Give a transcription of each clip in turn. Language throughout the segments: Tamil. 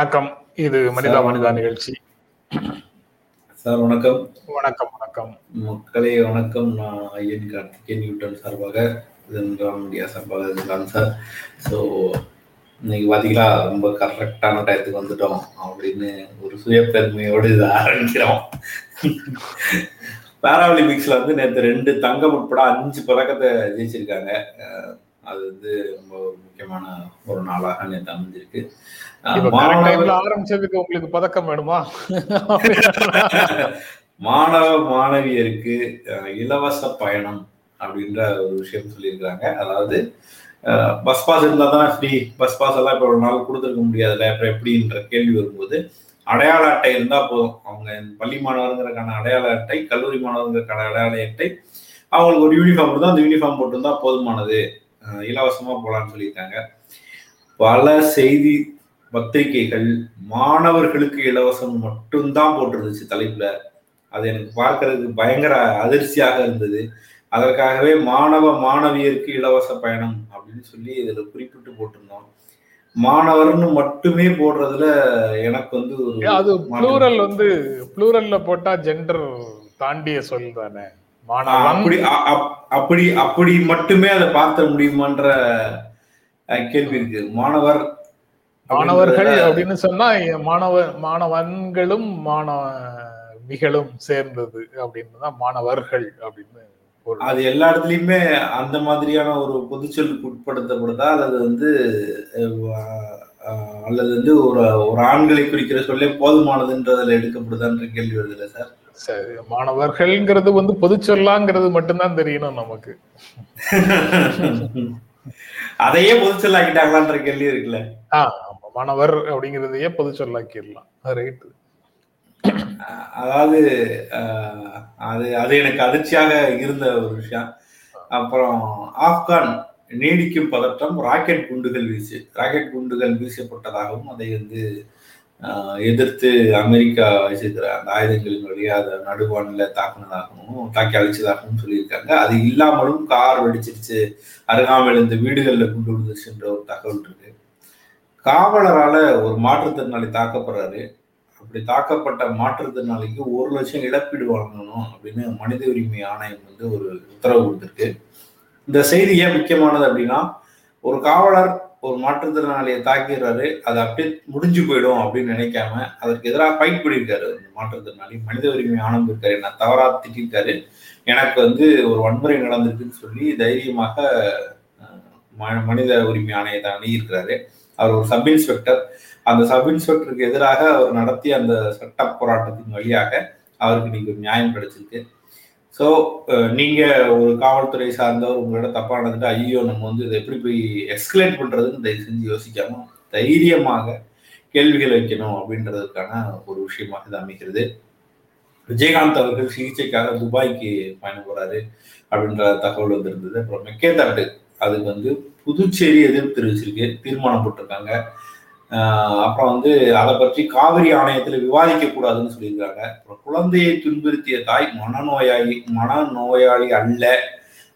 வணக்கம். இது மனிதா மனிதா நிகழ்ச்சி. சார் வணக்கம். வணக்கம் வணக்கம். மக்களே வணக்கம். நான் ஐயன் கார்த்திகேயன் நியூட்டன் சார்பாக. இதன் மீடியா சார்பாக இதுதான் சார். ஸோ இன்னைக்கு பார்த்தீங்களா ரொம்ப கரெக்டான டயத்துக்கு வந்துட்டோம் அப்படின்னு ஒரு சுயப்பெருமையோடு இதை ஆரம்பிக்கிறோம். பாராலிம்பிக்ஸ்ல வந்து நேற்று ரெண்டு தங்கம் உட்பட அஞ்சு பதக்கத்தை ஜெயிச்சிருக்காங்க. அது வந்து ரொம்ப முக்கியமான ஒரு நாளாக நேற்று அமைஞ்சிருக்கு ஆரம்பிச்சதுக்கு உங்களுக்கு பதக்கம் வேணுமா? மாணவ மாணவியருக்கு இலவச பயணம் அப்படின்ற ஒரு விஷயம் சொல்லியிருக்காங்க அதாவது பஸ் பாஸ் இருந்தால் தான் ஃப்ரீ பஸ் பாஸ் எல்லாம் இப்போ ஒரு நாள் கொடுத்துருக்க முடியாதுல்ல. அப்புறம் எப்படின்ற கேள்வி வரும்போது அடையாள அட்டை இருந்தால் போதும். அவங்க பள்ளி மாணவருங்கிறதுக்கான அடையாள அட்டை கல்லூரி மாணவருங்கிறதுக்கான அடையாள அட்டை அவங்களுக்கு ஒரு யூனிஃபார்ம் இருந்தால் அந்த யூனிஃபார்ம் போட்டிருந்தா போதுமானது. அஹ், இலவசமா போகலான்னு சொல்லியிருக்காங்க. பல செய்தி பத்திரிகைகள் மாணவர்களுக்கு இலவசம் மட்டும்தான் போட்டிருந்துச்சு தலைப்புல. அது எனக்கு பார்க்கறதுக்கு பயங்கர அதிர்ச்சியாக இருந்தது. அதற்காகவே மாணவ மாணவியருக்கு இலவச பயணம் அப்படின்னு சொல்லி இதுல குறிப்பிட்டு போட்டிருந்தோம். மாணவர்னு மட்டுமே போடுறதுல எனக்கு வந்து அது. ப்ளூரல் வந்து ப்ளூரல்ல போட்டா ஜெண்டர் தாண்டிய சொல் தானே? அப்படி அப்படி அப்படி மட்டுமே அதை பார்த்த முடியுமான்ற கேள்வி இருக்கு. மாணவர் மாணவர்கள் அப்படின்னு சொன்னா மாணவ மாணவன்களும் மாணவிகளும் சேர்ந்தது அப்படின்னு தான் மாணவர்கள் அப்படின்னு. அது எல்லா இடத்துலயுமே அந்த மாதிரியான ஒரு பொதுச்சொல்லுக்கு உட்படுத்தப்படுதா? அல்லது வந்து அல்லது வந்து ஒரு ஒரு ஆண்களை குறிக்கிற சொல்லே போதுமானதுன்றதுல எடுக்கப்படுதான்ற கேள்வி வருது இல்ல சார்? சரி மாணவர்கள்ங்கிறது வந்து பொதுச்சொல்லாங்கிறது மட்டும்தான் தெரியணும் நமக்கு. அதையே பொதுச்சொல்லாக்கிட்டாங்களான்ற கேள்வி இருக்குல்ல. மாணவர் அப்படிங்கிறதையே பொதுச்சொல்லாக்கிடலாம் ரைட் அதாவது அது அது எனக்கு அதிர்ச்சியாக இருந்த ஒரு விஷயம். அப்புறம் ஆப்கான் நீடிக்கும் பதட்டம் ராக்கெட் குண்டுகள் வீசு ராக்கெட் குண்டுகள் வீசப்பட்டதாகவும் அதை வந்து எதிர்த்து அமெரிக்கா வச்சிருக்கிற அந்த ஆயுதங்களின் வழியாக அதை நடுவானில் தாக்குனதாகவும் தாக்கி அழிச்சதாகவும் சொல்லியிருக்காங்க. அது இல்லாமலும் கார் வெடிச்சிருச்சு. அருகாமையில் இந்த வீடுகளில் கொண்டு விழுந்துச்சுன்ற ஒரு தகவல் இருக்கு. காவலரால் ஒரு மாற்றுத்திறனாளி தாக்கப்படுறாரு. அப்படி தாக்கப்பட்ட மாற்றுத்திறனாளிக்கு ஒரு லட்சம் இழப்பீடு வழங்கணும் அப்படின்னு மனித உரிமை ஆணையம் வந்து ஒரு உத்தரவு கொடுத்துருக்கு. இந்த செய்தி ஏன் முக்கியமானது அப்படின்னா ஒரு காவலர் ஒரு மாற்றுத்திறனாளியை தாக்கிடுறாரு அது அப்படியே முடிஞ்சு போயிடும் அப்படின்னு நினைக்காம அதற்கு எதிராக ஃபைட் பண்ணியிருக்காரு. அந்த மாற்றுத்திறனாளி மனித உரிமை ஆனந்த் இருக்காரு என்ன தவறா திட்டிருக்காரு. எனக்கு வந்து ஒரு வன்முறை நடந்திருக்குன்னு சொல்லி தைரியமாக ம- மனித உரிமை ஆணையத்தை அணுகியிருக்கிறாரு. அவர் ஒரு சப் இன்ஸ்பெக்டர். அந்த சப் இன்ஸ்பெக்டருக்கு எதிராக அவர் நடத்திய அந்த சட்ட போராட்டத்தின் வழியாக அவருக்கு இன்னைக்கு ஒரு நியாயம் கிடைச்சிருக்கு. ஸோ நீங்கள் ஒரு காவல்துறை சார்ந்தவர் உங்களோட தப்பாக நடந்துட்டு ஐயோ நம்ம வந்து இதை எப்படி போய் எக்ஸ்கலேட் பண்ணுறதுன்னு தயவு செஞ்சு யோசிக்காம தைரியமாக கேள்விகள் வைக்கணும் அப்படின்றதுக்கான ஒரு விஷயமாக இது அமைகிறது. விஜயகாந்த் அவர்கள் சிகிச்சைக்காக துபாய்க்கு பயணம் போகிறாரு அப்படின்ற தகவல் வந்திருந்தது. அப்புறம் மெக்கே தட்டு அதுக்கு வந்து புதுச்சேரி எதிர்ப்பு தெரிவிச்சிருக்கு. தீர்மானம் போட்டிருக்காங்க. அப்புறம் வந்து அதை பற்றி காவிரி ஆணையத்தில் விவாதிக்க கூடாதுன்னு சொல்லியிருக்காங்க. அப்புறம் குழந்தையை துன்புறுத்திய தாய் மனநோயாளி மனநோயாளி அல்ல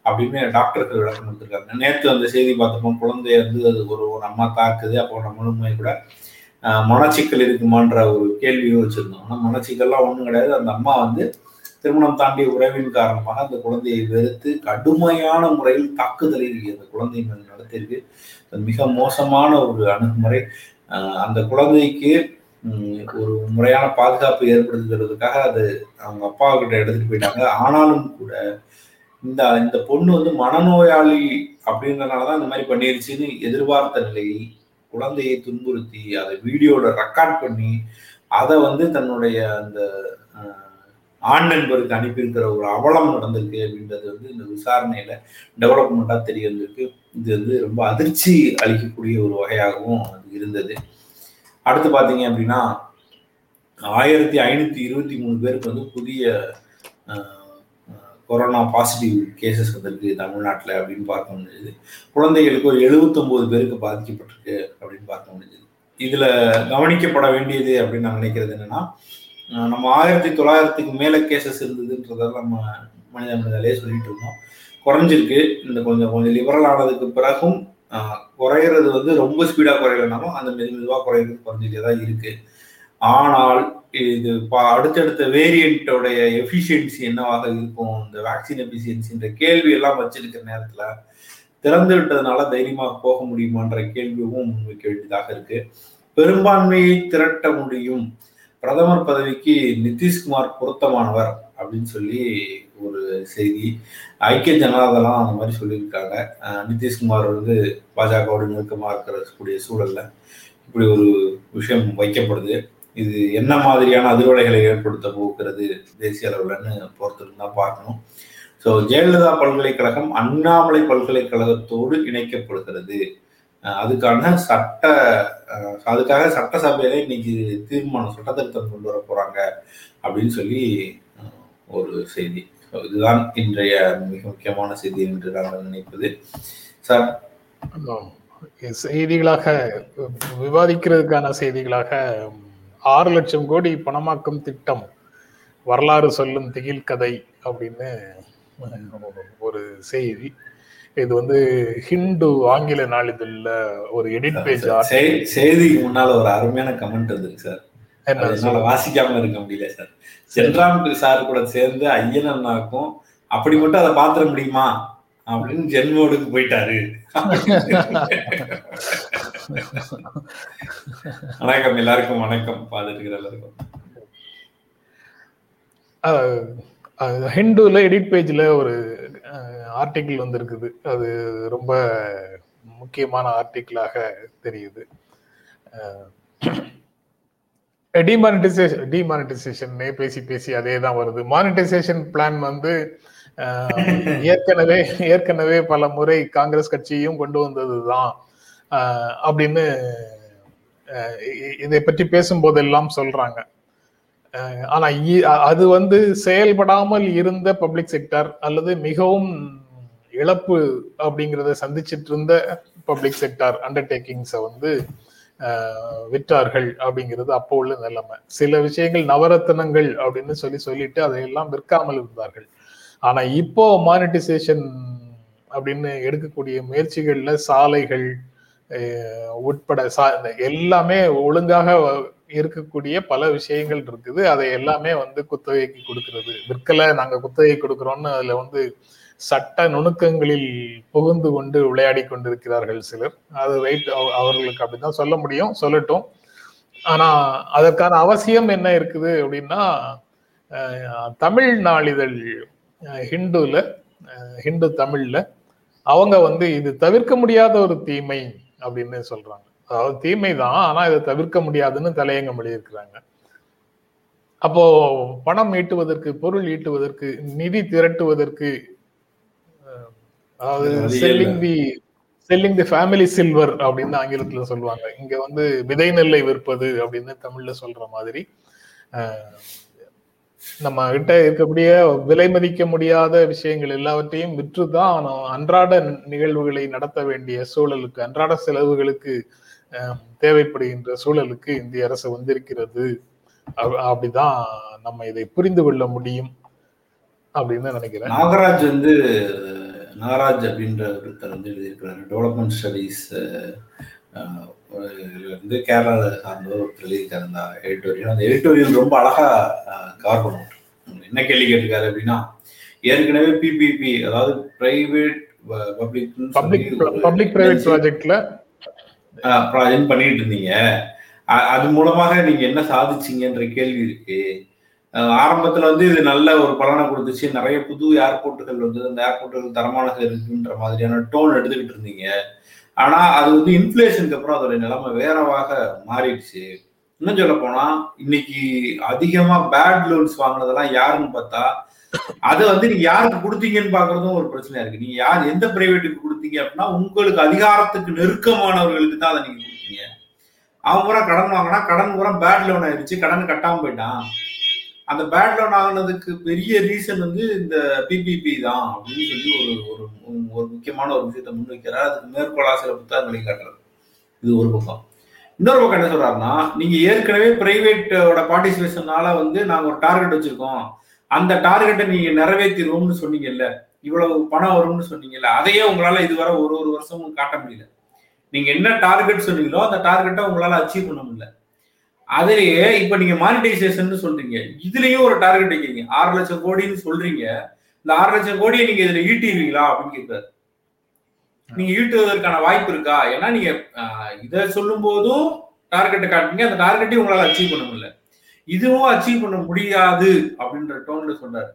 அப்படின்னு டாக்டர்கள் விளக்கம் கொடுத்துருக்காங்க. நேற்று அந்த செய்தி பார்த்தப்போ குழந்தைய வந்து அது ஒரு ஒரு அம்மா தாக்குது அப்போ நம்மளுமே கூட மனச்சிக்கல் இருக்குமான்ற ஒரு கேள்வியும் வச்சிருந்தோம். ஆனால் மனச்சிக்கல்லாம் ஒன்றும் கிடையாது. அந்த அம்மா வந்து திருமணம் தாண்டிய உறவின் காரணமாக அந்த குழந்தையை வெறுத்து கடுமையான முறையில் தாக்குதலில் அந்த குழந்தை மேல் நடத்தியிருக்கு. மிக மோசமான ஒரு அணுகுமுறை. அந்த குழந்தைக்கு ஒரு முறையான பாதுகாப்பு ஏற்படுத்துறதுக்காக அது அவங்க அப்பா கிட்ட எடுத்துட்டு போயிட்டாங்க. ஆனாலும் கூட இந்த இந்த பொண்ணு வந்து மனநோயாளி அப்படின்றனாலதான் இந்த மாதிரி பண்ணிருச்சுன்னு எதிர்பார்த்த நிலையில் குழந்தையை துன்புறுத்தி அதை வீடியோல ரெக்கார்ட் பண்ணி அதை வந்து தன்னுடைய அந்த ஆண் நண்பருக்கு அனுப்பியிருக்கிற ஒரு அவலம் நடந்திருக்கு அப்படின்றது வந்து இந்த விசாரணையில டெவலப்மெண்ட்டாக தெரிய வந்திருக்கு இது வந்து ரொம்ப அதிர்ச்சி அளிக்கக்கூடிய ஒரு வகையாகவும் இருந்தது. அடுத்து பார்த்தீங்க அப்படின்னா ஆயிரத்தி ஐநூத்தி இருபத்தி மூணு பேருக்கு வந்து புதிய கொரோனா பாசிட்டிவ் கேசஸ் வந்திருக்கு தமிழ்நாட்டில் அப்படின்னு பார்க்க முடிஞ்சது. குழந்தைகளுக்கு ஒரு 79 பேருக்கு பாதிக்கப்பட்டிருக்கு அப்படின்னு பார்க்க முடிஞ்சது. இதில் கவனிக்கப்பட வேண்டியது அப்படின்னு நான் நினைக்கிறது என்னன்னா நம்ம ஆயிரத்தி தொள்ளாயிரத்துக்கு மேலே கேசஸ் இருந்ததுன்றதை நம்ம மனித மனிதாலே சொல்லிட்டு இருந்தோம் குறைஞ்சிருக்கு. இந்த கொஞ்சம் கொஞ்சம் லிபரல் ஆனதுக்கு பிறகும் குறையிறது வந்து ரொம்ப ஸ்பீடாக குறையலனாலும் அந்த மெது மெதுவாக குறையிறது குறைஞ்சிட்டே தான் இருக்கு. ஆனால் இது பா அடுத்தடுத்த வேரியண்ட்டோடைய எஃபிஷியன்சி என்னவாக இருக்கும்? இந்த வேக்சின் எஃபிஷியன்சின்ற கேள்வி எல்லாம் வச்சிருக்கிற நேரத்தில் திறந்து விட்டதுனால தைரியமாக போக முடியுமான்ற கேள்வியும் முன்வைக்க வேண்டியதாக இருக்கு. பெரும்பான்மையை திரட்ட முடியும். பிரதமர் பதவிக்கு நிதிஷ்குமார் பொருத்தமானவர். அப்படின்னு சொல்லி ஒரு செய்தி. ஐக்கிய ஜனதாதளம் அந்த மாதிரி சொல்லியிருக்காங்க. நிதிஷ்குமார் வந்து பாஜகவோட நெருக்கமாக இருக்கக்கூடிய சூழல்ல இப்படி ஒரு விஷயம் வைக்கப்படுது. இது என்ன மாதிரியான அதிர்வலைகளை ஏற்படுத்த போகிறது? தேசிய அளவில்னு பொறுத்திருந்து தான் பார்க்கணும். ஸோ ஜெயலலிதா பல்கலைக்கழகம் அண்ணாமலை பல்கலைக்கழகத்தோடு இணைக்கப்படுகிறது. அதுக்கான சட்ட அதுக்காக சட்டசபையில இன்னைக்கு தீர்மானம் சட்ட திருத்தம் கொண்டு வர போறாங்க அப்படின்னு சொல்லி ஒரு செய்தி. இதுதான் இன்றைய மிக முக்கியமான செய்தி என்று நாங்கள் நினைப்பது. சார். செய்திகளாக விவாதிக்கிறதுக்கான செய்திகளாக ஆறு லட்சம் கோடி பணமாக்கும் திட்டம் வரலாறு சொல்லும் திகில் கதை அப்படின்னு ஒரு செய்தி. இது வந்து ஹிந்து ஆங்கில நாளிதழ்ல ஒரு எடிட் பேஜ் செய்- செய்திக்கு முன்னால ஒரு அருமையான கமெண்ட் வந்திருக்கு சார். என்ன அது என்னால வாசிக்காம இருக்க முடியல சார். சென்றாம் சார் கூட சேர்ந்து ஐயன் அண்ணாக்கும் அப்படி மட்டும் அதை பாத்திர முடியுமா? அப்படின்னு ஜென்மோடுக்கு போயிட்டாரு. வணக்கம் எல்லாருக்கும் வணக்கம். பார்த்துட்டு எல்லாருக்கும். ஹிந்துல எடிட் பேஜ்ல ஒரு ஆர்டிக்கிள் வந்திருக்குது. அது ரொம்ப முக்கியமான ஆர்டிக்கிளாக தெரியுது. டிமானிட்டைசேஷன் டிமானிட்டைசேஷன் பேசி பேசி அதே தான் வருது. மானிட்டைசேஷன் பிளான் வந்து ஏற்கனவே ஏற்கனவே பல முறை காங்கிரஸ் கட்சியும் கொண்டு வந்ததுதான். அஹ், அப்படின்னு இதை பற்றி பேசும்போதெல்லாம் சொல்றாங்க. ஆனா அது வந்து செயல்படாமல் இருந்த பப்ளிக் செக்டர் அல்லது மிகவும் இழப்பு அப்படிங்கிறத சந்திச்சிட்டு இருந்த பப்ளிக் செக்டார் அண்டர்டேக்கிங்ஸை வந்து விற்றார்கள் அப்படிங்கிறது அப்போ உள்ள நிலைமை. சில விஷயங்கள் நவரத்தினங்கள் அப்படின்னு சொல்லி சொல்லிட்டு அதையெல்லாம் விற்காமல் இருந்தார்கள். ஆனா இப்போ மானிட்டைசேஷன் அப்படின்னு எடுக்கக்கூடிய முயற்சிகள்ல சாலைகள் உட்பட சா- எல்லாமே ஒழுங்காக இருக்கக்கூடிய பல விஷயங்கள் இருக்குது. அதை எல்லாமே வந்து குத்தகைக்கு கொடுக்கிறது. விற்கல நாங்க குத்தகை கொடுக்குறோம்னு அதுல வந்து சட்ட நுணுக்கங்களில் புகுந்து கொண்டு விளையாடி கொண்டிருக்கிறார்கள் சிலர். அது ரைட் அவர்களுக்கு அப்படிதான் சொல்ல முடியும் சொல்லட்டும். ஆனா அதற்கான அவசியம் என்ன இருக்குது அப்படின்னா தமிழ் நாளிதழ் ஹிந்துல ஹிந்து தமிழ்ல அவங்க வந்து இது தவிர்க்க முடியாத ஒரு தீமை அப்படின்னு சொல்றாங்க. அதாவது தீமை தான் ஆனா இதை தவிர்க்க முடியாதுன்னு தலையங்கம் எழுதியிருக்கிறாங்க. அப்போ பணம் ஈட்டுவதற்கு பொருள் ஈட்டுவதற்கு நிதி திரட்டுவதற்கு அதாவது அது selling the selling the family silver அப்படின்னு ஆங்கிலத்துல சொல்லுவாங்க. இங்க வந்து விதை நெல்லை விற்பது அப்படின்னு தமிழ்ல சொல்ற மாதிரி. நம்ம கிட்ட இருக்கக்கூடிய விலை மதிக்க முடியாத விஷயங்கள் எல்லாவற்றையும் விற்றுதான் அன்றாட நிகழ்வுகளை நடத்த வேண்டிய சூழலுக்கு அன்றாட செலவுகளுக்கு தேவைப்படுகின்ற சூழலுக்கு இந்திய அரசு வந்திருக்கிறது. அப்- அப்படிதான் நம்ம இதை புரிந்து கொள்ள முடியும் அப்படின்னு நினைக்கிறேன். நாகராஜ் வந்து நாகராஜ் அப்படின்ற ஒருத்தர் வந்து எழுதியிருக்கிறாரு டெவலப்மெண்ட் ஸ்டடீஸ் வந்து கேரளா சார்ந்தவர் ஒருத்தர் எழுதியிருக்காரு அந்த எடிட்டோரியல் அந்த எடிட்டோரியல் ரொம்ப அழகா கவர் பண்ணுவோம் என்ன கேள்வி கேட்டிருக்காரு அப்படின்னா ஏற்கனவே பிபிபி அதாவது private public public public private ப்ராஜெக்ட்ல ப்ராஜெக்ட் பண்ணிட்டு இருந்தீங்க. அது மூலமாக நீங்க என்ன சாதிச்சீங்கன்ற கேள்வி இருக்கு. ஆரம்பத்துல வந்து இது நல்ல ஒரு பலனை கொடுத்துச்சு. நிறைய புது ஏர்போர்ட்டுகள் வந்து அந்த ஏர்போர்ட்டுகள் தரமானது இருக்குன்ற மாதிரியான டோன் எடுத்துக்கிட்டு இருந்தீங்க. ஆனா அது வந்து இன்ஃபிளேஷனுக்கு அப்புறம் அதோட நிலைமை வேறவாக மாறிடுச்சு. இன்னும் சொல்ல போனா இன்னைக்கு அதிகமா பேட் லோன்ஸ் வாங்கினதெல்லாம் யாருன்னு பார்த்தா அதை வந்து நீங்க யாருக்கு கொடுத்தீங்கன்னு பாக்குறதும் ஒரு பிரச்சனையா இருக்கு. நீங்க யார் எந்த பிரைவேட்டுக்கு கொடுத்தீங்க அப்படின்னா உங்களுக்கு அதிகாரத்துக்கு நெருக்கமானவர்களுக்கு தான் அதை நீங்க கொடுத்தீங்க. அவன் பூரா கடன் வாங்கினா கடன் பூரா பேட் லோன் ஆயிடுச்சு. கடன் கட்டாம போயிட்டான். அந்த பேட் லோன் ஆகுனதுக்கு பெரிய ரீசன் வந்து இந்த பிபிபி தான் அப்படின்னு சொல்லி ஒரு ஒரு ஒரு முக்கியமான ஒரு விஷயத்தை முன்வைக்கிறார். அதுக்கு மேற்கோளா சில புத்தகங்களை காட்டுறது. இது ஒரு பக்கம். இன்னொரு பக்கம் என்ன சொல்றாருன்னா நீங்க ஏற்கனவே பிரைவேட்டோட பார்ட்டிசிபேஷனால வந்து நாங்க ஒரு டார்கெட் வச்சிருக்கோம். அந்த டார்கெட்டை நீங்க நிறைவேற்றிடுவோம்னு சொன்னீங்கல்ல இவ்வளவு பணம் வரும்னு சொன்னீங்கல்ல அதையே உங்களால இதுவரை ஒரு ஒரு வருஷமும் காட்ட முடியல. நீங்க என்ன டார்கெட் சொன்னீங்களோ அந்த டார்கெட்டை உங்களால அச்சீவ் பண்ண முடியல. அதுலயே இப்ப நீங்க மானிட்டைசேஷன் சொல்றீங்க. இதுலயும் ஒரு டார்கெட் வைக்கிறீங்க. ஆறு லட்சம் கோடின்னு சொல்றீங்க. இந்த ஆறு லட்சம் கோடியை நீங்க இதுல ஈட்டிடுவீங்களா அப்படின்னு கேட்கிறாரு. நீங்க ஈட்டுவதற்கான வாய்ப்பு இருக்கா? ஏன்னா நீங்க இதை சொல்லும் போதும் டார்கெட்டை காட்டுறீங்க. அந்த டார்கெட்டையும் உங்களால அச்சீவ் பண்ண முடியல. இதுவும் அச்சீவ் பண்ண முடியாது அப்படின்ற டோன்ல சொல்றாரு.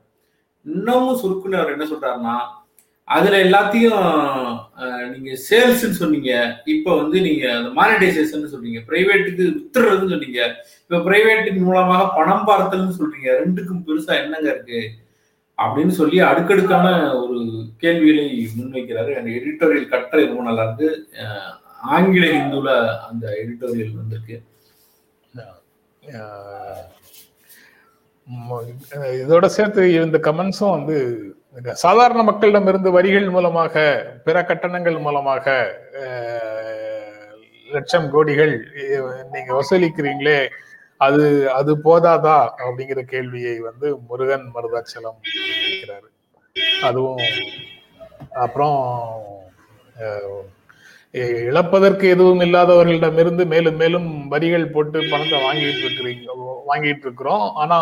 இன்னமும் சுருக்குன்னு அவர் என்ன சொல்றாருன்னா அதுல எல்லாத்தையும் நீங்க சேல்ஸ்ன்னு சொன்னீங்க. இப்ப வந்து நீங்க அந்த மானிட்டைசேஷன் சொல்றீங்க. பிரைவேட்டுக்கு வித்துறதுன்னு சொன்னீங்க. இப்ப பிரைவேட்டின் மூலமாக பணம் பார்த்தல்னு சொல்றீங்க. ரெண்டுக்கும் பெருசா என்னங்க இருக்கு? அப்படின்னு சொல்லி அடுக்கடுக்கான ஒரு கேள்விகளை முன்வைக்கிறாரு. அந்த எடிட்டோரியல் கட்டுரை ரொம்ப நல்லா இருக்கு. ஆங்கில இந்துல அந்த எடிட்டோரியல் வந்திருக்கு. இதோட சேர்த்து இந்த கமெண்ட்ஸும் வந்து இந்த சாதாரண மக்களிடமிருந்து வரிகள் மூலமாக பிற கட்டணங்கள் மூலமாக லட்சம் கோடிகள் நீங்க வசூலிக்கிறீங்களே அது அது போதாதா அப்படிங்கிற கேள்வியை வந்து முருகன் மருதாச்சலம் கேட்கிறாரு. அதுவும் அப்புறம் இழப்பதற்கு எதுவும் இல்லாதவர்களிடமிருந்து மேலும் மேலும் வரிகள் போட்டு பணத்தை வாங்கிட்டு இருக்கிறீங்க வாங்கிட்டு இருக்கிறோம். ஆனா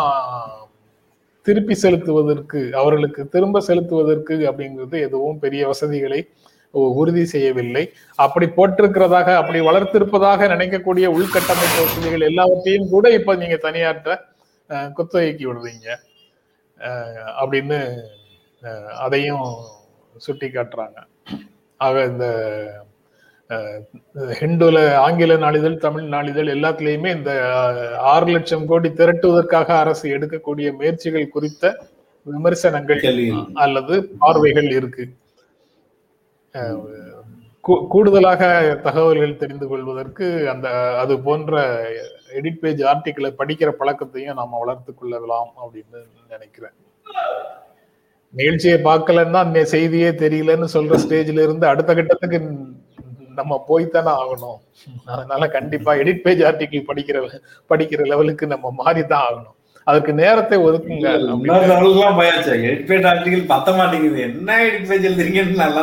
திருப்பி செலுத்துவதற்கு அவர்களுக்கு திரும்ப செலுத்துவதற்கு அப்படிங்கிறது எதுவும் பெரிய வசதிகளை உறுதி செய்யவில்லை. அப்படி போட்டிருக்கிறதாக அப்படி வளர்த்திருப்பதாக நினைக்கக்கூடிய உள்கட்டமைப்பு வசதிகள் எல்லாவற்றையும் கூட இப்ப நீங்க தனியாற்ற குத்தகைக்கு விடுறீங்க. அஹ், அப்படின்னு அதையும் சுட்டி காட்டுறாங்க ஆக இந்த ஹிந்துல ஆங்கில நாளிதழ் தமிழ் நாளிதழ் எல்லாத்துலயுமே இந்த ஆறு லட்சம் கோடி திரட்டுவதற்காக அரசு எடுக்கக்கூடிய முயற்சிகள் குறித்த விமர்சனங்கள் அல்லது பார்வைகள் இருக்கு. கூடுதலாக தகவல்கள் தெரிந்து கொள்வதற்கு அந்த அது போன்ற எடிட் பேஜ் ஆர்டிக்கிளை படிக்கிற பழக்கத்தையும் நாம வளர்த்து கொள்ளலாம் அப்படின்னு நினைக்கிறேன். நிகழ்ச்சியை பார்க்கலன்னா அந்த செய்தியே தெரியலன்னு சொல்ற ஸ்டேஜ்ல இருந்து அடுத்த கட்டத்துக்கு நம்ம போய்த்தானே ஆகணும். அதனால கண்டிப்பா எடிட் பேஜ் ஆர்டிக்கிள் படிக்கிற படிக்கிற லெவலுக்கு நம்ம மாறிதான் ஆகணும். அதுக்கு நேரத்தை ஒதுக்குங்க. எடிட் பேஜ் பத்த மாட்டேங்குது. என்ன எடிட் பேஜ் எழுதுறீங்கன்னு நான்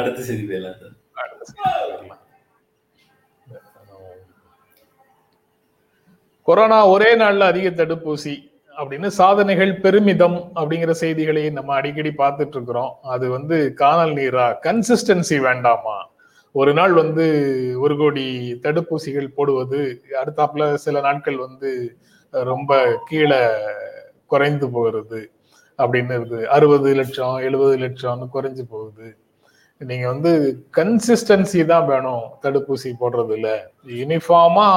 அடுத்த செய்தி போயிடலாம். சார் கொரோனா ஒரே நாள்ல அதிக தடுப்பூசி. அப்படின்னு சாதனைகள் பெருமிதம் அப்படிங்கிற செய்திகளை நம்ம அடிக்கடி பார்த்துட்டு இருக்கிறோம். அது வந்து காணல் நீரா? கன்சிஸ்டன்சி வேண்டாமா? ஒரு நாள் வந்து ஒரு கோடி தடுப்பூசிகள் போடுவது அடுத்தாப்புல சில நாட்கள் வந்து ரொம்ப கீழே குறைந்து போகிறது அப்படின்னு இருக்குது. அறுபது லட்சம் எழுபது லட்சம்னு குறைஞ்சு போகுது. நீங்க வந்து கன்சிஸ்டன்சி தான் வேணும் தடுப்பூசி போடுறதுல. யூனிஃபார்மா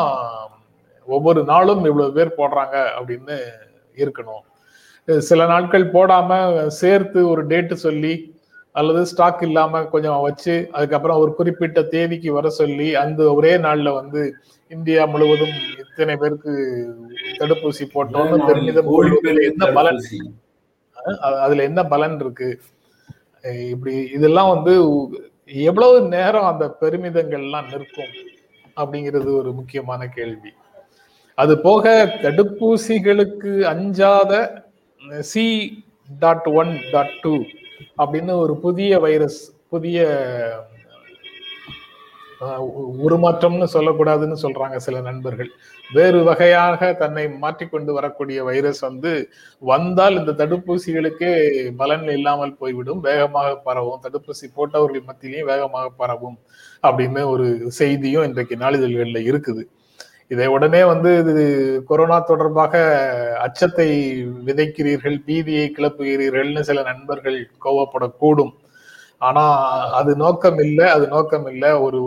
ஒவ்வொரு நாளும் இவ்வளவு பேர் போடுறாங்க அப்படின்னு இருக்கணும். சில நாட்கள் போடாம சேர்த்து ஒரு டேட்டு சொல்லி அல்லது ஸ்டாக் இல்லாம கொஞ்சம் வச்சு அதுக்கப்புறம் ஒரு குறிப்பிட்ட தேதிக்கு வர சொல்லி அந்த ஒரே நாள்ல வந்து இந்தியா முழுவதும் இத்தனை பேருக்கு தடுப்பூசி போட்டோம்னு பெருமிதம் என்ன பலன்? அதுல என்ன பலன் இருக்கு? இப்படி இதெல்லாம் வந்து எவ்வளவு நேரம் அந்த பெருமிதங்கள்லாம் நிற்கும்? அப்படிங்கிறது ஒரு முக்கியமான கேள்வி. அது போக தடுப்பூசிகளுக்கு அஞ்சாத C dot one dot two அப்படின்னு ஒரு புதிய வைரஸ் புதிய உ- உருமாற்றம்னு சொல்லக்கூடாதுன்னு சொல்றாங்க சில நண்பர்கள். வேறு வகையாக தன்னை மாற்றிக்கொண்டு வரக்கூடிய வைரஸ் வந்து வந்தால் இந்த தடுப்பூசிகளுக்கே பலன் இல்லாமல் போய்விடும். வேகமாக பரவும். தடுப்பூசி போட்டவர்கள் மத்தியிலையும் வேகமாக பரவும் அப்படின்னு ஒரு செய்தியும் இன்றைக்கு நாளிதழ்களில் இருக்குது. இதை உடனே வந்து இது கொரோனா தொடர்பாக அச்சத்தை விதைக்கிறீர்கள் பீதியை கிளப்புகிறீர்கள்னு சில நண்பர்கள் கோவப்படக்கூடும். ஆனா அது நோக்கம் இல்லை அது நோக்கம் இல்லை ஒரு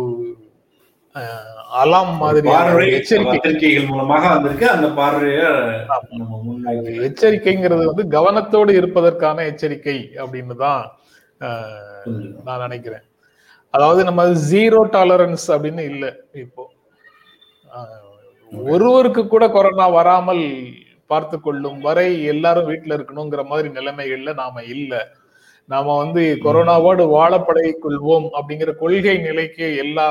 அலாம் மாதிரி பார்வை எச்சரிக்கை. பத்திரிகைகள் மூலமாக வந்திருக்கு. அந்த பார்வைய எச்சரிக்கைங்கிறது வந்து கவனத்தோடு இருப்பதற்கான எச்சரிக்கை அப்படின்னு தான் நான் நினைக்கிறேன். அதாவது நம்ம ஜீரோ டாலரன்ஸ் அப்படின்னு இல்லை இப்போ. ஒருவருக்கு கூட கொரோனா வராமல் பார்த்து கொள்ளும் வரை எல்லாரும் வீட்டுல இருக்கணுங்கிற மாதிரி நிலைமைகள்ல நாம இல்ல. நாம வந்து கொரோனாவோடு வாழ பழகிக் கொள்வோம் அப்படிங்கிற கொள்கை நிலைக்கு எல்லா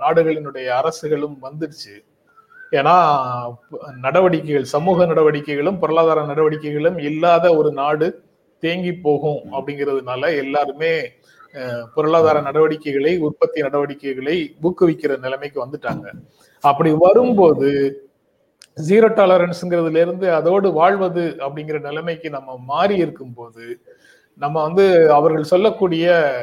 நாடுகளினுடைய அரசுகளும் வந்துடுச்சு. ஏன்னா நடவடிக்கைகள் சமூக நடவடிக்கைகளும் பொருளாதார நடவடிக்கைகளும் இல்லாத ஒரு நாடு தேங்கி போகும் அப்படிங்கிறதுனால எல்லாருமே பொருளாதார நடவடிக்கைகளை உற்பத்தி நடவடிக்கைகளை ஊக்குவிக்கிற நிலைமைக்கு வந்துட்டாங்க. அப்படி வரும்போது ஜீரோ டாலரன்ஸ்ங்கிறதுல இருந்து அதோடு வாழ்வது அப்படிங்கிற நிலைமைக்கு நம்ம மாறி இருக்கும்போது நம்ம வந்து அவர்கள் சொல்லக்கூடிய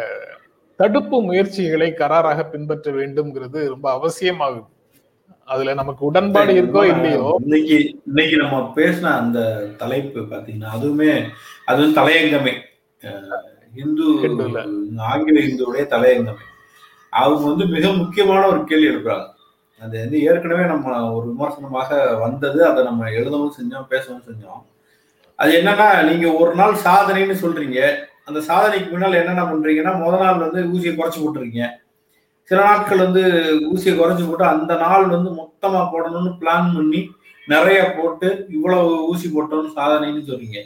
தடுப்பு முயற்சிகளை கராராக பின்பற்ற வேண்டும்ங்கிறது ரொம்ப அவசியமாகுது. அதுல நமக்கு உடன்பாடு இருக்கோ இல்லையோ? இன்னைக்கு இன்னைக்கு நம்ம பேசின அந்த தலைப்பு பாத்தீங்கன்னா அதுவுமே அது வந்து தலையங்கமே. இந்து. ஆங்கில இந்துவுடைய தலையங்கமே. அவங்க வந்து மிக முக்கியமான ஒரு கேள்வி எழுப்புறாங்க. அது வந்து ஏற்கனவே நம்ம ஒரு விமர்சனமாக வந்தது. அதை நம்ம எழுதவும் செஞ்சோம் பேசவும் செஞ்சோம். அது என்னன்னா நீங்க ஒரு நாள் சாதனைன்னு சொல்றீங்க. அந்த சாதனைக்கு முன்னால் என்னென்ன பண்றீங்கன்னா முத நாள் வந்து ஊசியை குறைச்சி போட்டுருக்கீங்க. சில நாட்கள் வந்து ஊசியை குறைச்சி போட்டு அந்த நாள் வந்து மொத்தமா போடணும்னு பிளான் பண்ணி நிறைய போட்டு இவ்வளவு ஊசி போட்டோம்னு சாதனைன்னு சொல்றீங்க.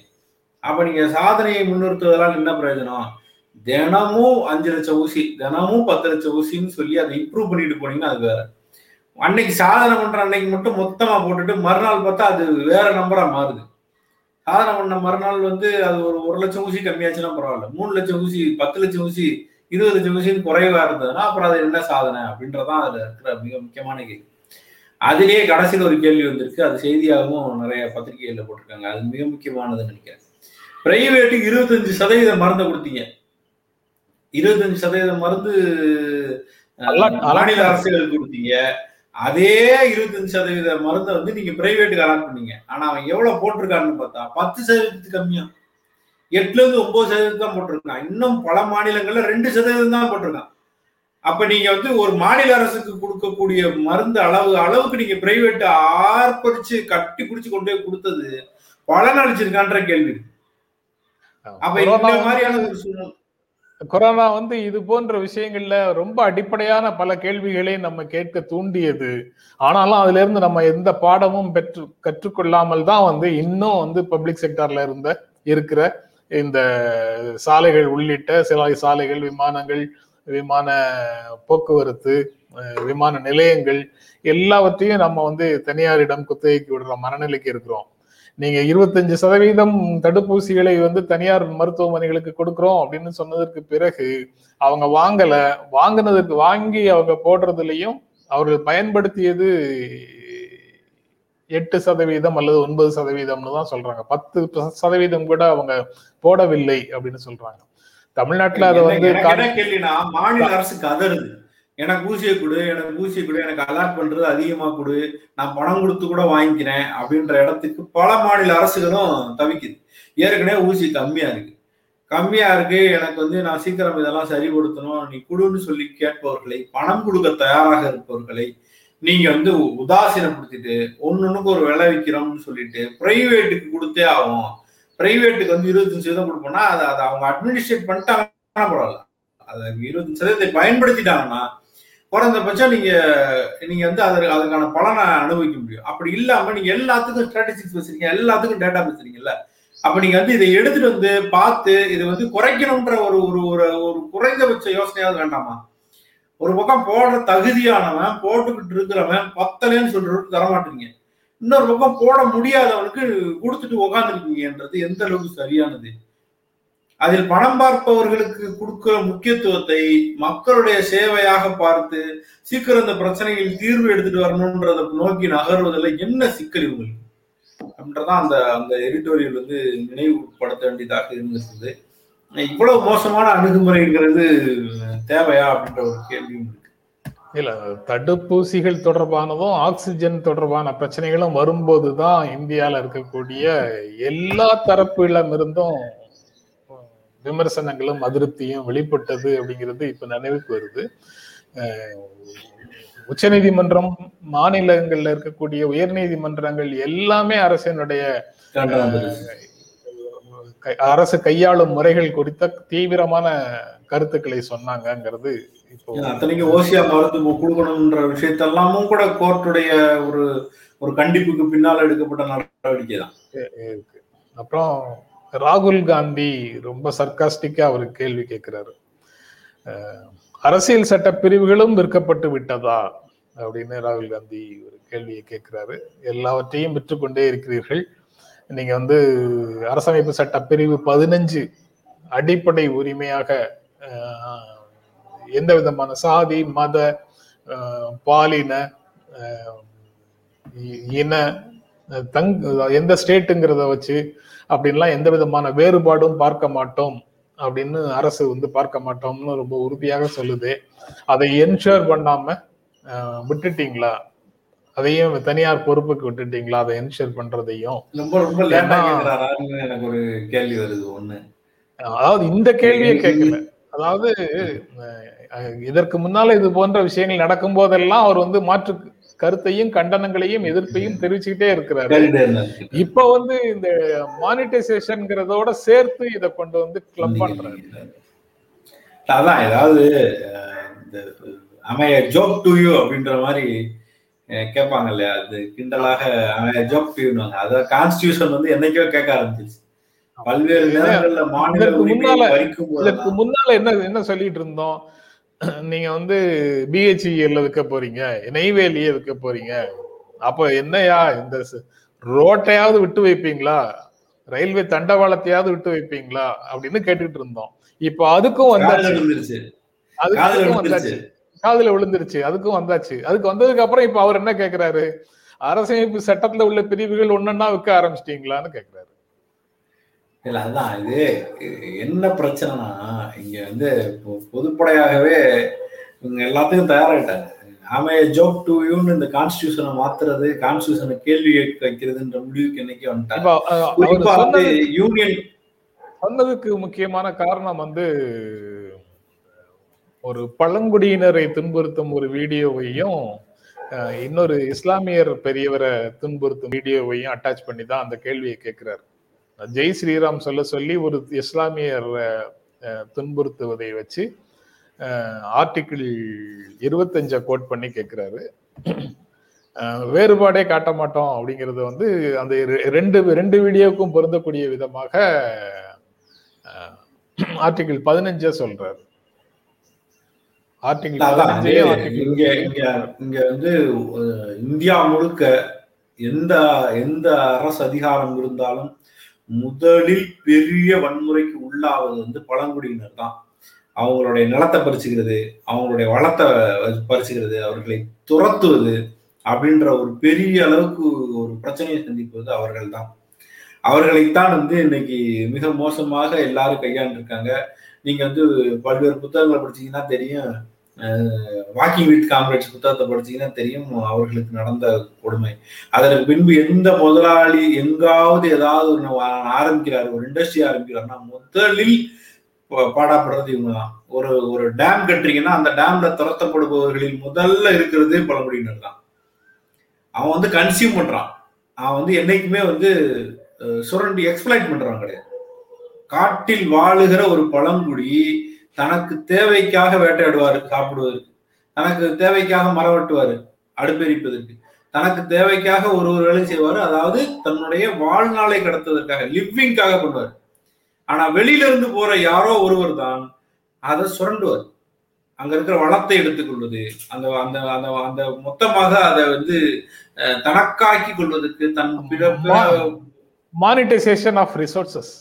அப்ப நீங்க சாதனையை முன்னிறுத்துவதால் என்ன பிரயோஜனம்? தினமும் அஞ்சு லட்சம் ஊசி தினமும் பத்து லட்சம் ஊசின்னு சொல்லி அதை இம்ப்ரூவ் பண்ணிட்டு போனீங்கன்னா அது வேற. அன்னைக்கு சாதனை பண்ற அன்னைக்கு மட்டும் மொத்தமா போட்டுட்டு மறுநாள் பார்த்தா அது வேற நம்பரா மாறுது. சாதனை பண்ண மறுநாள் வந்து அது ஒரு ஒரு லட்சம் ஊசி கம்மியாச்சுன்னா பரவாயில்ல. மூணு லட்சம் ஊசி பத்து லட்சம் ஊசி இருபது லட்சம் ஊசின்னு குறைவா இருந்ததுன்னா அப்புறம் அது என்ன சாதனை அப்படின்றதான் அதுல இருக்கிற மிக முக்கியமான கேள்வி. அதிலேயே கடைசியில் ஒரு கேள்வி வந்திருக்கு. அது செய்தியாகவும் நிறைய பத்திரிகைகள்ல போட்டிருக்காங்க. அது மிக முக்கியமானதுன்னு நினைக்கிறேன். பிரைவேட்டுக்கு இருபத்தஞ்சு சதவீதம் மருந்தை கொடுத்தீங்க. இருபத்தஞ்சு சதவீதம் மருந்து மாநில அரசுகள் கொடுத்தீங்க. அதே இருபத்தஞ்சு சதவீத மருந்தை வந்து நீங்க பிரைவேட்டுக்கு அலாட் பண்ணீங்க. ஆனா அவன் எவ்வளவு போட்டிருக்கான்னு பார்த்தா பத்து சதவீதத்துக்கு கம்மியா. எட்டுல இருந்து ஒன்பது சதவீதம் தான் போட்டிருக்கான். இன்னும் பல மாநிலங்கள்ல ரெண்டு சதவீதம் தான் போட்டிருக்கான். அப்ப நீங்க வந்து ஒரு மாநில அரசுக்கு கொடுக்கக்கூடிய மருந்து அளவு அளவுக்கு நீங்க பிரைவேட் ஆர்ப்பரிச்சு கட்டி பிடிச்சு கொண்டு போய் கொடுத்தது பலன் அளிச்சிருக்கான்ற கேள்வி. அப்ப இந்த மாதிரியான ஒரு சூழ்நிலை. கொரோனா வந்து இது போன்ற விஷயங்கள்ல ரொம்ப அடிப்படையான பல கேள்விகளை நம்ம கேட்க தூண்டியது. ஆனாலும் அதுல இருந்து நம்ம எந்த பாடமும் பெற்று கற்றுக்கொள்ளாமல் தான் வந்து இன்னும் வந்து பப்ளிக் செக்டர்ல இருந்த இருக்கிற இந்த சாலைகள் உள்ளிட்ட சில சாலைகள் விமானங்கள் விமான போக்குவரத்து விமான நிலையங்கள் எல்லாவற்றையும் நம்ம வந்து தனியாரிடம் குத்தகைக்கு விடுற மனநிலைக்கு இருக்கிறோம். நீங்க இருபத்தஞ்சு சதவீதம் தடுப்பூசிகளை வந்து தனியார் மருத்துவமனைகளுக்கு கொடுக்கிறோம் அப்படின்னு சொன்னதற்கு பிறகு அவங்க வாங்கல. வாங்கினதுக்கு வாங்கி அவங்க போடுறதுலயும் அவர்கள் பயன்படுத்தியது எட்டு சதவீதம் அல்லது ஒன்பது சதவீதம்னு தான் சொல்றாங்க. பத்து சதவீதம் கூட அவங்க போடவில்லை அப்படின்னு சொல்றாங்க. தமிழ்நாட்டுல அதை வந்து மாநில அரசு கதறுது எனக்கு ஊசியை கொடு எனக்கு ஊசியை கொடு எனக்கு அலாட் பண்றது அதிகமா கொடு நான் பணம் கொடுத்து கூட வாங்கிக்கிறேன் அப்படின்ற இடத்துக்கு பல மாநில அரசுகளும் தவிக்குது. ஏற்கனவே ஊசி கம்மியா இருக்கு. கம்மியா இருக்கு எனக்கு வந்து நான் சீக்கிரம் இதெல்லாம் சரிப்படுத்தணும் நீ கொடுன்னு சொல்லி கேட்பவர்களை பணம் கொடுக்க தயாராக இருப்பவர்களை நீங்க வந்து உதாசீனப்படுத்திட்டு ஒன்னொன்னுக்கு ஒரு விலை விற்கிறோம்னு சொல்லிட்டு பிரைவேட்டுக்கு கொடுத்தே ஆகும். பிரைவேட்டுக்கு வந்து இருபத்தஞ்சு சதவீதம் கொடுப்போம்னா அதை அதை அவங்க அட்மினிஸ்ட்ரேட் பண்ணிட்டாங்கன்னா பரவாயில்ல. அதை இருபத்தஞ்சு சதவீதத்தை பயன்படுத்திட்டாங்கன்னா குறைந்தபட்சம் நீங்க நீங்க வந்து அதற்கு அதுக்கான பலனை அனுபவிக்க முடியும். அப்படி இல்லாம நீங்க எல்லாத்துக்கும் ஸ்ட்ராட்டஜிக்ஸ் வச்சிருக்கீங்க எல்லாத்துக்கும் டேட்டா வச்சிருக்கீங்கல்ல. அப்ப நீங்க வந்து இதை எடுத்துட்டு வந்து பார்த்து இதை வந்து குறைக்கணும்ன்ற ஒரு ஒரு ஒரு ஒரு குறைந்தபட்ச யோசனையாவது வேண்டாமா? ஒரு பக்கம் போடுற தகுதியானவன் போட்டுக்கிட்டு இருக்கிறவன் பத்தலைன்னு சொல்றதுக்கு தரமாட்டீங்க. இன்னொரு பக்கம் போட முடியாதவனுக்கு கொடுத்துட்டு உக்காந்துருக்கீங்கன்றது எந்த அளவுக்கு சரியானது? அதில் பணம் பார்ப்பவர்களுக்கு கொடுக்கிற முக்கியத்துவத்தை மக்களுடைய சேவையாக பார்த்து சீக்கிரம் இந்த பிரச்சனைகள் தீர்வு எடுத்துட்டு வரணும்ன்றத நோக்கி நகர்வதில் என்ன சிக்கல் இவங்களுக்கு? அப்படின்றதான் அந்த அந்த எடிட்டோரியல் வந்து நினைவுபடுத்த வேண்டியதாக இருந்திருக்குது இவ்வளவு மோசமான அணுகுமுறைங்கிறது தேவையா அப்படின்ற ஒரு கேள்வியும் இருக்கு. இல்ல தடுப்பூசிகள் தொடர்பானதும் ஆக்சிஜன் தொடர்பான பிரச்சனைகளும் வரும்போதுதான் இந்தியால இருக்கக்கூடிய எல்லா தரப்பிலும் இருந்தும் விமர்சனங்களும் அதிருப்தியும் வெளிப்பட்டது அப்படிங்கிறது இப்ப நினைவுக்கு வருது. உச்சநீதிமன்றம் மாநிலங்கள்ல இருக்கக்கூடிய உயர் நீதிமன்றங்கள் எல்லாமே அரசினுடைய அரசு கையாளும் முறைகள் குறித்த தீவிரமான கருத்துக்களை சொன்னாங்கிறது இப்போ அத்தனைக்கு ஓசியா மருந்து கொடுக்கணும்ன்ற விஷயத்தெல்லாமும் கூட கோர்ட்டுடைய ஒரு ஒரு கண்டிப்புக்கு பின்னால் எடுக்கப்பட்ட நடவடிக்கை தான் அப்புறம் ராகுல் காந்தி ரொம்ப சர்க்காஸ்டிக்கா அவர் கேள்வி கேட்கிறாரு. அரசியல் சட்ட பிரிவுகளும் விற்கப்பட்டு விட்டதா? அப்படின்னு ராகுல் காந்தி ஒரு கேள்வியை கேட்கிறாரு. எல்லாவற்றையும் விற்றுக்கொண்டே இருக்கிறீர்கள். நீங்க வந்து அரசமைப்பு சட்ட பிரிவு பதினஞ்சு அடிப்படை உரிமையாக எந்த விதமான சாதி மத பாலின இ- இன தங் எந்த ஸ்டேட்டுங்கிறத வச்சு அப்படின்லாம் எந்த விதமான வேறுபாடும் பார்க்க மாட்டோம். அப்படின்னு அரசு வந்து பார்க்க மாட்டோம்னு ரொம்ப உறுதியாக சொல்லுது. அதை என்ஷூர் பண்ணாம விட்டுட்டீங்களா? அதையும் தனியார் பொறுப்புக்கு விட்டுட்டீங்களா? அதை என்ஷூர் பண்றதையும். எனக்கு ஒரு கேள்வி வருது ஒண்ணு. அதாவது இந்த கேள்வியை கேட்கல அதாவது இதற்கு முன்னால இது போன்ற விஷயங்கள் நடக்கும் போதெல்லாம் அவர் வந்து மாற்று கருத்தையும் கண்டனங்களையும் எதிர்ப்பையும் தெரிவிச்சுக்கிட்டே இருக்கிறாரு. இப்ப வந்து இந்த மானிட்டைசேஷன்ங்கிறதோட சேர்த்து இத கொண்டு வந்து கிளப் பண்றாரு. அதான் ஏதாவது இந்த அமைய ஜோக் டு யூ அப்படின்ற மாதிரி கேட்பாங்க இல்லையா? அது கிண்டலாக அமைய ஜோக் டு யூன்னு அத கான்ஸ்டியூஷன் வந்து என்னைக்கோ கேட்க ஆரம்பிச்சிருச்சு. பல்வேறு நேரங்கள்ல மாநில முன்னால என்ன என்ன சொல்லிட்டு இருந்தோம்? நீங்க வந்து பிஹெச்இஎல்ல விற்க போறீங்க நெய்வேலியை விற்க போறீங்க. அப்ப என்னையா இந்த ரோட்டையாவது விட்டு வைப்பீங்களா? ரயில்வே தண்டவாளத்தையாவது விட்டு வைப்பீங்களா? அப்படின்னு கேட்டுட்டு இருந்தோம். இப்ப அதுக்கும் வந்தாச்சு. அதுக்கும் வந்தாச்சு. காதுல விழுந்துருச்சு. அதுக்கும் வந்தாச்சு. அதுக்கு வந்ததுக்கு அப்புறம் இப்ப அவர் என்ன கேக்குறாரு? அரசமைப்பு சட்டத்துல உள்ள பிரிவுகள் ஒன்னொன்னா விற்க ஆரம்பிச்சிட்டீங்களான்னு கேக்குறாரு. இல்ல அதான் இது என்ன பிரச்சனைனா இங்க வந்து பொதுப்படையாகவே இவங்க எல்லாத்துக்கும் தயாராயிட்டாங்க ஆமே ஜோக் டு யூன்னு இந்த கான்ஸ்டியூஷனை மாத்துறது கான்ஸ்டியூஷனை கேள்வி கேட்க வைக்கிறதுன்ற முடிவுக்கு என்னைக்கு வந்துட்டாங்க. யூனியன் சொன்னதுக்கு முக்கியமான காரணம் வந்து ஒரு பழங்குடியினரை துன்புறுத்தும் ஒரு வீடியோவையும் இன்னொரு இஸ்லாமியர் பெரியவரை துன்புறுத்தும் வீடியோவையும் அட்டாச் பண்ணி தான் அந்த கேள்வியை கேட்கிறார். ஜெய் ஸ்ரீராம் சொல்ல சொல்லி ஒரு இஸ்லாமியர் துன்புறுத்துவதை வச்சு ஆர்டிகிள் இருபத்தஞ்ச கோட் பண்ணி கேட்கிறாரு வேறுபாடே காட்ட மாட்டோம் அப்படிங்கறது வந்து அந்த ரெண்டு ரெண்டு வீடியோவுக்கும் பொருந்தக்கூடிய விதமாக ஆர்டிகிள் பதினஞ்ச சொல்றாரு. இங்க வந்து இந்தியா முழுக்க எந்த எந்த அரசு அதிகாரம் இருந்தாலும் முதலில் பெரிய வன்முறைக்கு உள்ளாவது வந்து பழங்குடியினர் தான். அவங்களுடைய நிலத்தை பறிச்சுக்கிறது அவங்களுடைய வளத்தை பறிச்சுக்கிறது அவர்களை துரத்துவது அப்படின்ற ஒரு பெரிய அளவுக்கு ஒரு பிரச்சனையை சந்திப்பது அவர்கள் தான். அவர்களைத்தான் வந்து இன்னைக்கு மிக மோசமாக எல்லாரும் கையாண்டிருக்காங்க. நீங்க வந்து பல்வேறு புத்தகங்களை படிச்சீங்கன்னா தெரியும். வாக்கிங் வித் காம்ரேட்ஸ் புத்தகத்தை படிச்சீங்கன்னா தெரியும் அவர்களுக்கு நடந்த கொடுமை. அதற்கு பின்பு எந்த முதலாளி எங்காவது ஏதாவது ஒன்று ஆரம்பிக்கிறார் ஒரு இண்டஸ்ட்ரி ஆரம்பிக்கிறாருன்னா முதலில் பாடாப்படுறது இவங்க தான் ஒரு ஒரு டேம் கட்டுறீங்கன்னா அந்த டேம்ல துரத்தப்படுபவர்களில் முதல்ல இருக்கிறதே பழங்குடியினர் தான். அவன் வந்து கன்சியூம் பண்றான். அவன் வந்து என்னைக்குமே வந்து சுரண்டி எக்ஸ்பிளைட் பண்றான் கிடையாது. காட்டில் வாழுகிற ஒரு பழங்குடி தனக்கு தேவைக்காக வேட்டையாடுவார் சாப்பிடுவதற்கு. தனக்கு தேவைக்காக மரம் வெட்டுவாரு அடுப்பெரிப்பதற்கு. தனக்கு தேவைக்காக ஒரு ஒரு வேலை செய்வாரு அதாவது தன்னுடைய வாழ்நாளை கடத்துவதற்காக லிவிங்காக பண்ணுவார். ஆனா வெளியில இருந்து போற யாரோ ஒருவர் தான் அதை சுரண்டுவார். அங்க இருக்கிற வளத்தை எடுத்துக்கொள்வது அந்த அந்த அந்த அந்த மொத்தமாக அதை வந்து தனக்காக்கி கொள்வதற்கு தன் மானிட்டைசேஷன் ஆஃப் ரிசோர்சஸ்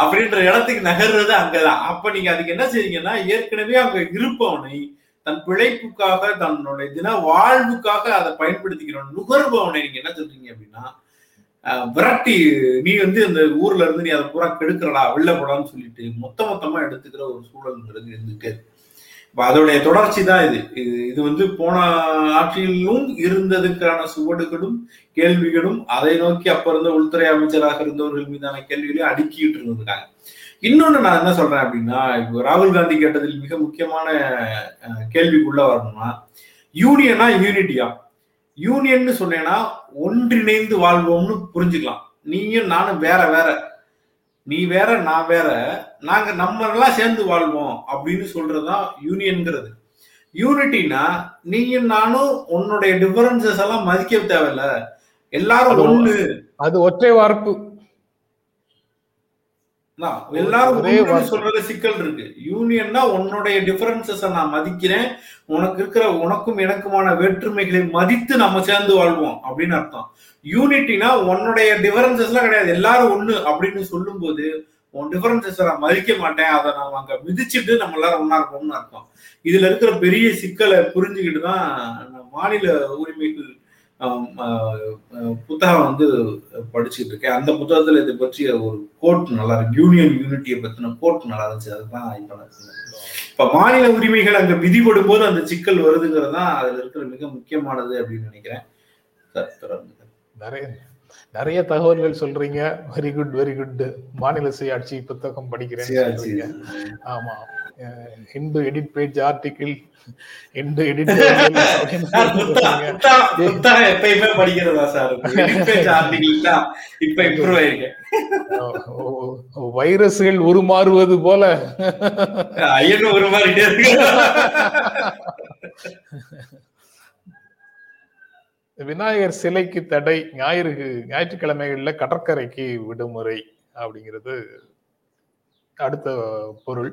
அப்படின்ற இடத்துக்கு நகர்றது அங்கதான். அப்ப நீங்க அதுக்கு என்ன செய்றீங்கன்னா ஏற்கனவே அங்க இருப்பவனை தன் பிழைப்புக்காக தன்னுடைய தின வாழ்வுக்காக அதை பயன்படுத்திக்கிறோம் நுகர்பவனை நீங்க என்ன சொல்றீங்க அப்படின்னா விரட்டி நீ வந்து இந்த ஊர்ல இருந்து நீ அதை பூரா கெடுக்கிறடா வெளில போடான்னு சொல்லிட்டு மொத்த மொத்தமா எடுத்துக்கிற ஒரு சூழல்ங்கிறது இருந்துட்டே. அதோடைய தொடர்ச்சி தான் இது. இது இது வந்து போன ஆட்சியிலும் இருந்ததுக்கான சுவடுகளும் கேள்விகளும் அதை நோக்கி அப்ப இருந்த உள்துறை அமைச்சராக இருந்தவர்கள் மீதான கேள்விகளையும் அடுக்கிட்டு இருந்திருக்காங்க. இன்னொன்னு நான் என்ன சொல்றேன் அப்படின்னா இப்போ ராகுல் காந்தி கேட்டதில் மிக முக்கியமான கேள்விக்குள்ள வரணும்னா யூனியனா யூனிட்டியா? யூனியன்னு சொன்னேன்னா ஒன்றிணைந்து வாழ்வோம்னு புரிஞ்சுக்கலாம். நீயும் நானும் வேற வேற. நீ வேற நான் வேற. நாங்க நம்ம எல்லாம் சேர்ந்து வாழ்வோம் அப்படின்னு சொல்றதுதான் யூனியன்ங்கிறது யூனிட்டினா நீயும் நானும் உன்னுடைய டிஃபரன்சஸ் எல்லாம் மதிக்க தேவையில்ல. எல்லாரும் ஒண்ணு. அது ஒற்றை வார்ப்பு. எல்லாரும் சொல்றது சிக்கல் இருக்கு. யூனியன்னா உன்னுடைய டிஃபரன்சஸ நான் மதிக்கிறேன். உனக்கு இருக்கிற உனக்கும் எனக்குமான வேற்றுமைகளை மதித்து நம்ம சேர்ந்து வாழ்வோம் அப்படின்னு அர்த்தம். யூனிட்டினா உன்னுடைய டிஃபரன்சஸ்லாம் கிடையாது. எல்லாரும் ஒண்ணு அப்படின்னு சொல்லும்போது உன் டிஃபரன்சஸ் நான் மதிக்க மாட்டேன். அதை நம்ம அங்க மிதிச்சுட்டு நம்ம எல்லாரும் ஒன்னா இருக்கோம்னு அர்த்தம். இதுல இருக்கிற பெரிய சிக்கலை புரிஞ்சுக்கிட்டு தான் மாநில உரிமைகள் புத்தகம் வந்து படிச்சுட்டு இருக்கேன் அந்த புத்தகத்துல இதை பற்றிய ஒரு கோட் நல்லா இருக்கு. யூனியன் யூனிட்டியை பத்தின கோட் நல்லா இருந்துச்சு. அதுதான் இப்ப இப்ப மாநில உரிமைகள் அங்க விதிபடும் போது அந்த சிக்கல் வருதுங்கிறது தான் அதுல இருக்கிற மிக முக்கியமானது அப்படின்னு நினைக்கிறேன். நிறைய நிறைய தகவல்கள் சொல்றீங்க. வெரி குட் வெரி குட் மாநில சுயாட்சி புத்தகம் படிக்கிறேன் ஆமா. Hindu edit page article Hindu edit எப்பயுமே படிக்கிறதா சார்? இப்ப இம்ப்ரூவ் ஆயிருக்கேன் வைரஸ்கள் உருமாறுவது போல. ஐயனும் உருமாறிட்டே இருக்கு. விநாயகர் சிலைக்கு தடை ஞாயிறு ஞாயிற்றுக்கிழமைகள்ல கடற்கரைக்கு விடுமுறை அப்படிங்கிறது அடுத்த பொருள்.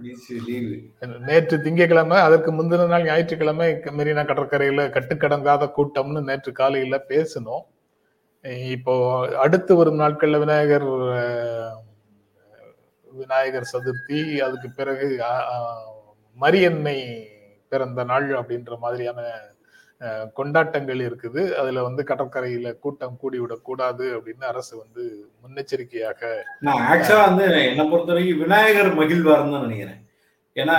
நேற்று திங்கக்கிழமை அதற்கு முந்தின நாள் ஞாயிற்றுக்கிழமை மெரினா கடற்கரையில கட்டுக்கடங்காத கூட்டம்னு நேற்று காலையில பேசணும் இப்போ அடுத்து வரும் நாட்கள்ல விநாயகர் விநாயகர் சதுர்த்தி அதுக்கு பிறகு மரியன்னை பிறந்த நாள் அப்படின்ற மாதிரியான கொண்டாட்டங்கள் இருக்குது. அதுல வந்து கடற்கரையில கூட்டம் கூடி விடக்கூடாது அப்படின்னு அரசு வந்து முன்னெச்சரிக்கையாக நான் ஆக்சுவலா வந்து என்னை பொறுத்த வரைக்கும் விநாயகர் மகிழ்வாருன்னு தான் நினைக்கிறேன். ஏன்னா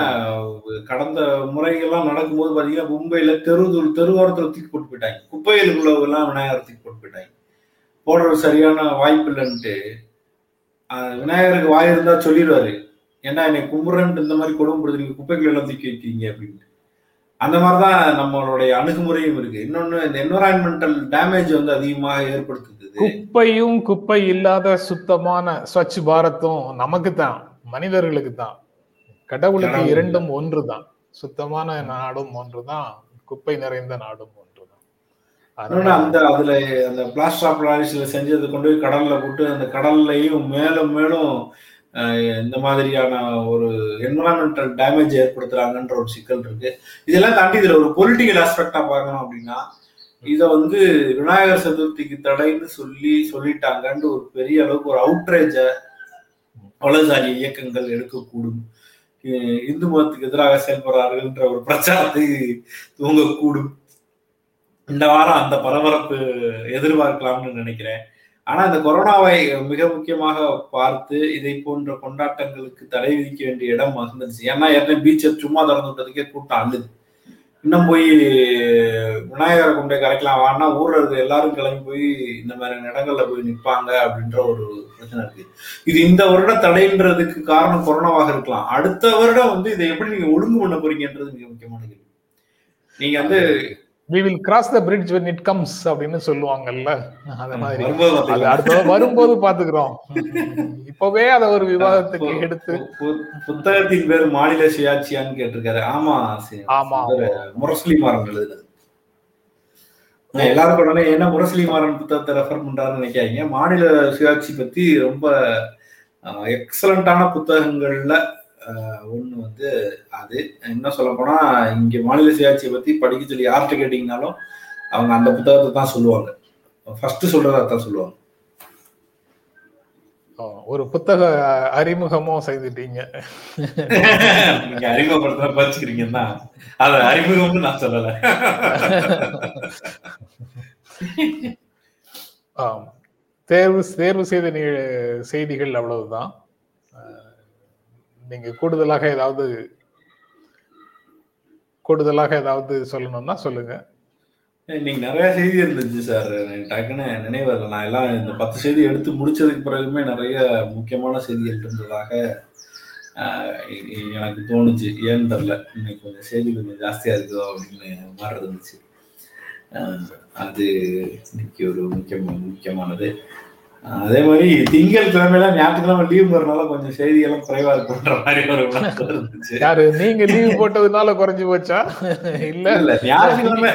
கடந்த முறைகள்லாம் நடக்கும்போது பாத்தீங்கன்னா மும்பையில தெரு தெருவோரத்துல தூக்கி போட்டு போயிட்டாங்க. குப்பைகளுக்குள்ளவெல்லாம் விநாயகர் தூக்கி போட்டு போயிட்டாங்க. போடுறது சரியான வாய்ப்பு இல்லைன்ட்டு விநாயகருக்கு வாய் இருந்தா சொல்லிடுவாரு. ஏன்னா என்னை கும்புறன்ட்டு இந்த மாதிரி கொடுமைப்படுது குப்பைகள் எல்லாம் தூக்கி வைக்கிறீங்க அப்படின்ட்டு. அந்த மாதிரிதான் நம்மளுடைய அணுகுமுறையும் இருக்கு. இன்னொன்னு என்வரான்மெண்டல் டேமேஜ் வந்து அதிகமாக ஏற்படுத்துது. குப்பையும் குப்பை இல்லாத சுத்தமான ஸ்வச் பாரத்தும் நமக்கு தான் மனிதர்களுக்கு தான் கடவுளுக்கு. இரண்டும் ஒன்று தான் சுத்தமான நாடும் ஒன்று தான் குப்பை நிறைந்த நாடும் ஒன்று தான் அந்த அதுல அந்த பிளாஸ்டர் ஆஃப் செஞ்சதை கொண்டு போய் கடல்ல போட்டு அந்த கடல்லையும் மேலும் மேலும் இந்த மாதிரியான ஒரு என்வரான்மெண்டல் டேமேஜ் ஏற்படுத்துறாங்கன்ற ஒரு சிக்கல் இருக்கு. இதெல்லாம் தாண்டி இதுல ஒரு பொலிட்டிக்கல் ஆஸ்பெக்டா பார்க்கணும் அப்படின்னா இத வந்து விநாயகர் சதுர்த்திக்கு தடைன்னு சொல்லி சொல்லிட்டாங்கன்னு ஒரு பெரிய அளவுக்கு ஒரு அவுட்ரேஜ வலதுசாரி இயக்கங்கள் எடுக்கக்கூடும். இந்து மதத்துக்கு எதிராக செயல்படுறார்கள்ன்ற ஒரு பிரச்சாரத்தை தூங்கக்கூடும் இந்த வாரம் அந்த பரபரப்பு எதிர்பார்க்கலாம்னு நினைக்கிறேன். ஆனா இந்த கொரோனாவை மிக முக்கியமாக பார்த்து இதை போன்ற கொண்டாட்டங்களுக்கு தடை விதிக்க வேண்டிய இடம் வந்துருச்சு ஏன்னா ஏற்கனவே பீச்சை சும்மா திறந்து விட்டதுக்கே கூட்டம் அழுது. இன்னும் போய் விநாயகரை கொண்டு கரைக்கலாம். வானா ஊர்ல இருக்க எல்லாரும் கிளம்பி போய் இந்த மாதிரி இடங்கள்ல போய் நிற்பாங்க அப்படின்ற ஒரு பிரச்சனை இருக்கு. இது இந்த வருடம் தடைன்றதுக்கு காரணம் கொரோனாவாக இருக்கலாம். அடுத்த வருடம் வந்து இதை எப்படி நீங்க ஒழுங்கு பண்ண போறீங்கன்றது மிக முக்கியமான கேள்வி. நீங்க வந்து we will cross the bridge when it comes அப்படின்னு சொல்லுவாங்கல்ல. அந்த மாதிரி. அது அடுத்த வரும்போது பாத்துக்கிறோம் இப்பவே அத ஒரு விவாதத்துக்கு எடுத்து. புத்தகத்தின் பேர் மாநில சுயாட்சியான்னு கேட்டிருக்காரு. ஆமா ஆமா முரசொலி மாறன் எல்லாரும் உடனே என்ன முரசொலி மாறன் புத்தகத்தை ரெஃபர் பண்றாருன்னு நினைக்காதீங்க. மாநில சுயாட்சி பத்தி ரொம்ப எக்ஸலண்டான புத்தகங்கள்ல ஒன்று வந்து அது. என்ன சொல்ல போனா இங்க மாநில சுயாட்சியை பத்தி படிக்க சொல்லி யார்கிட்ட கேட்டீங்கனாலும் அவங்க அந்த புத்தகத்தை தான் சொல்லுவாங்க. ஃபர்ஸ்ட் சொல்றதா தான் சொல்லுவாங்க. ஒரு புத்தக அறிமுகமும் செய்துட்டீங்க. நீங்க அறிமுகப்படுத்த படிச்சுக்கிறீங்க தான் அத அறிமுகம்னு நான் சொல்லல. தேர்வு தேர்வு செய்த செய்திகள் அவ்வளவுதான். நீங்க கூடுதலாக ஏதாவது கூடுதலாக ஏதாவது சொல்லணும்னா சொல்லுங்க. நீங்க நிறைய செய்தி இருந்துச்சு சார். டக்குன்னு நினைவு நான் எல்லாம் இந்த பத்து செய்தி எடுத்து முடிச்சதுக்கு பிறகுமே நிறைய முக்கியமான செய்திகள் இருந்ததாக எனக்கு தோணுச்சு. ஏன்னு தெரில இன்னைக்கு கொஞ்சம் செய்தி கொஞ்சம் ஜாஸ்தியா இருக்குதோ அப்படின்னு மாதிரி இருந்துச்சு. அது இன்னைக்கு ஒரு முக்கியமான முக்கியமானது. அதே மாதிரி திங்கள் கிழமையில ஞாயிற்றுக்கிழமை லீவ் போறதுனால கொஞ்சம் செய்திகளும் குறைவா இருக்குன்ற மாதிரி ஒரு யாரு நீங்க லீவ் போட்டதுனால குறைஞ்சு போச்சா? இல்ல. இல்ல ஞாயிற்றுக்கிழமை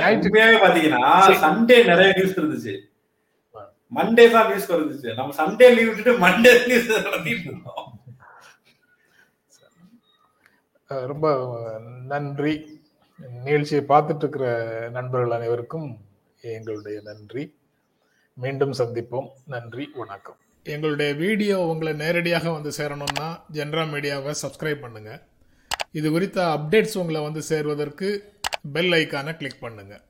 பாத்தீங்கன்னா சண்டே நிறைய நியூஸ் இருந்துச்சு. மண்டே தான் நியூஸ் இருந்துச்சு. நம்ம சண்டே லீவ் விட்டுட்டு மண்டே நியூஸ் நடத்திட்டு இருந்தோம். அஹ் ரொம்ப நன்றி. நிகழ்ச்சியை பார்த்துட்டு இருக்கிற நண்பர்கள் அனைவருக்கும் எங்களுடைய நன்றி. மீண்டும் சந்திப்போம். நன்றி வணக்கம். எங்களுடைய வீடியோ உங்களை நேரடியாக வந்து சேரணும்னா ஜென்ரா மீடியாவை சப்ஸ்கிரைப் பண்ணுங்கள் இது குறித்த அப்டேட்ஸ் உங்களை வந்து சேர்வதற்கு பெல் ஐக்கானை கிளிக் பண்ணுங்கள்